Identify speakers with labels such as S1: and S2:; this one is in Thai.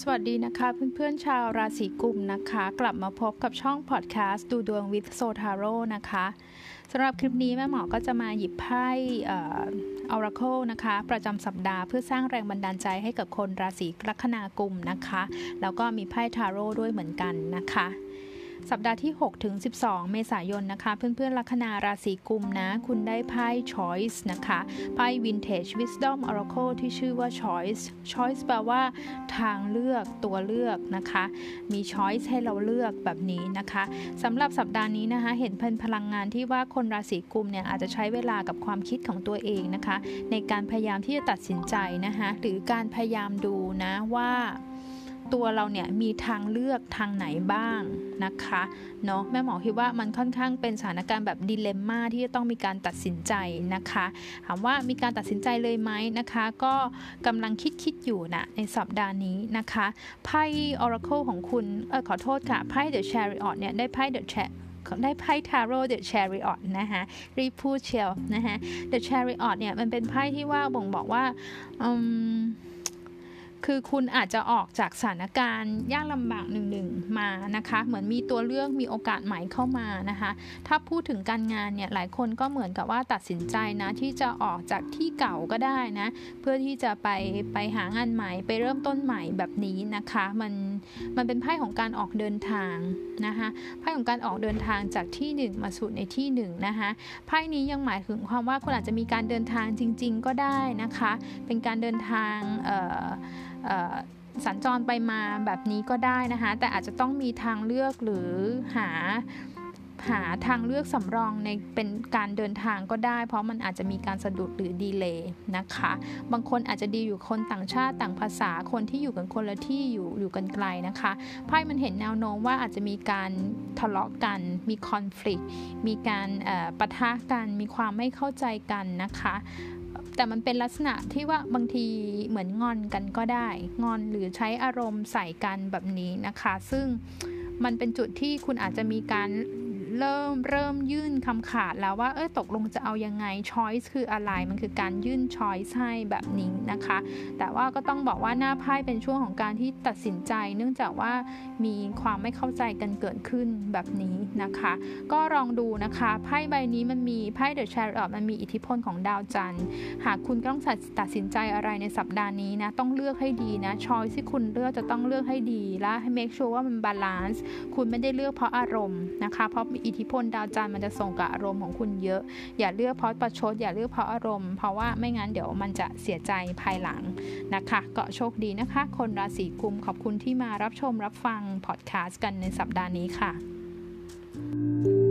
S1: สวัสดีนะคะเพื่อนๆชาวราศีกุมนะคะ กลับมาพบกับช่องพอดแคสต์ดูดวงวิ h โซทาโร่นะคะสำหรับคลิปนี้แม่หมอก็จะมาหยิบไพ่ออราโคนะคะ ประจำสัปดาห์เพื่อสร้างแรงบันดาลใจให้กับคนราศีลัคนากุมนะคะ แล้วก็มีไพ่ทาโร่ด้วยเหมือนกันนะคะ สัปดาห์ที่ 6 ถึง 12 เมษายนนะคะ เพื่อนๆลัคนาราศีกุมนะ คุณได้ไพ่ Choice นะคะไพ่ Vintage Wisdom Oracle ที่ชื่อว่า Choice Choice แปลว่าทางเลือกตัวเลือกนะคะ มี Choice ให้เราเลือกแบบนี้นะคะสำหรับสัปดาห์นี้นะคะ เห็นเป็นพลังงานที่ว่าคนราศีกุมเนี่ยอาจจะใช้เวลากับความคิดของตัวเองนะคะ ในการพยายามที่จะตัดสินใจนะคะหรือการพยายามดูนะว่า ตัวเราเนี่ยมีทางเลือกทางไหนบ้างนะคะเนาะแม่หมอคิดว่ามันค่อนข้างเป็นสถานการณ์แบบดิเลมม่าที่จะต้องมีการตัดสินใจนะคะถามว่ามีการตัดสินใจเลยไหมนะคะ ก็กำลังคิดคิดอยู่นะในสัปดาห์นี้นะคะไพ่ Oracle ของคุณเออขอโทษค่ะไพ่ The Chariot เนี่ยได้ไพ่ The Chariot ได้ไพ่ทาโร่เดอะแชริออตนะคะรีพูดเชียวนะคะเดอะแชริออตเนี่ยมันเป็นไพ่ที่ว่าบ่งบอกว่าอืม คือคุณอาจจะออกจากสถานการณ์ยากลำบากหนึ่งๆมานะคะ เหมือนมีตัวเลือกมีโอกาสใหม่เข้ามานะคะ ถ้าพูดถึงการงานเนี่ยหลายคนก็เหมือนกับว่าตัดสินใจนะที่จะออกจากที่เก่าก็ได้นะ เพื่อที่จะไปไปหางานใหม่ไปเริ่มต้นใหม่แบบนี้นะคะ มันมันเป็นไพ่ของการออกเดินทางนะคะไพ่ของการออกเดินทางจากที่หนึ่งมาสู่ในที่หนึ่งนะคะไพ่นี้ยังหมายถึงความว่าคุณอาจจะมีการเดินทางจริง ๆ ก็ได้นะคะ เป็นการเดินทางเอ่อ สัญจรไปมาแบบนี้ก็ได้นะคะ แต่อาจจะต้องมีทางเลือกหรือหาหาทางเลือกสำรองในเป็นการเดินทางก็ได้ เพราะมันอาจจะมีการสะดุดหรือดีเลย์นะคะ บางคนอาจจะดีอยู่คนต่างชาติต่างภาษาคนที่อยู่กันคนละที่อยู่อยู่กันไกลนะคะไพ่มันเห็นแนวโน้มว่าอาจจะมีการทะเลาะกัน มีคอน FLICT มีการปะทะกัน มีความไม่เข้าใจกันนะคะ แต่มันเป็นลักษณะที่ว่าบางทีเหมือนงอนกันก็ได้ งอนหรือใช้อารมณ์ใส่กันแบบนี้นะคะ ซึ่งมันเป็นจุดที่คุณอาจจะมีการ เริ่มเริ่มยื่นคำขาดแล้วว่าเออตกลงจะเอายังไง choice คืออะไรมันคือการยื่น choice ให้แบบนี้นะคะ แต่ว่าก็ต้องบอกว่าหน้าไพ่เป็นช่วงของการที่ตัดสินใจ เนื่องจากว่ามีความไม่เข้าใจกันเกิดขึ้นแบบนี้นะคะ ก็ลองดูนะคะไพ่ใบนี้มันมีไพ่ The Chariot มันมีอิทธิพลของดาวจันทร์ หากคุณต้องตัดสินใจอะไรในสัปดาห์นี้นะต้องเลือกให้ดีนะ choice ที่คุณเลือกจะต้องเลือกให้ดีและให้ make sure ว่ามัน balance คุณไม่ได้เลือกเพราะอารมณ์นะคะเพราะอิทธิพลดาวจันทร์มันจะส่งกับอารมณ์ของคุณเยอะ อย่าเลือกเพราะประชด อย่าเลือกเพราะอารมณ์ เพราะว่าไม่งั้นเดี๋ยวมันจะเสียใจภายหลังนะคะ ก็โชคดีนะคะ คนราศีกุมภ์ขอบคุณที่มารับชมรับฟังพอดแคสต์กันในสัปดาห์นี้ค่ะ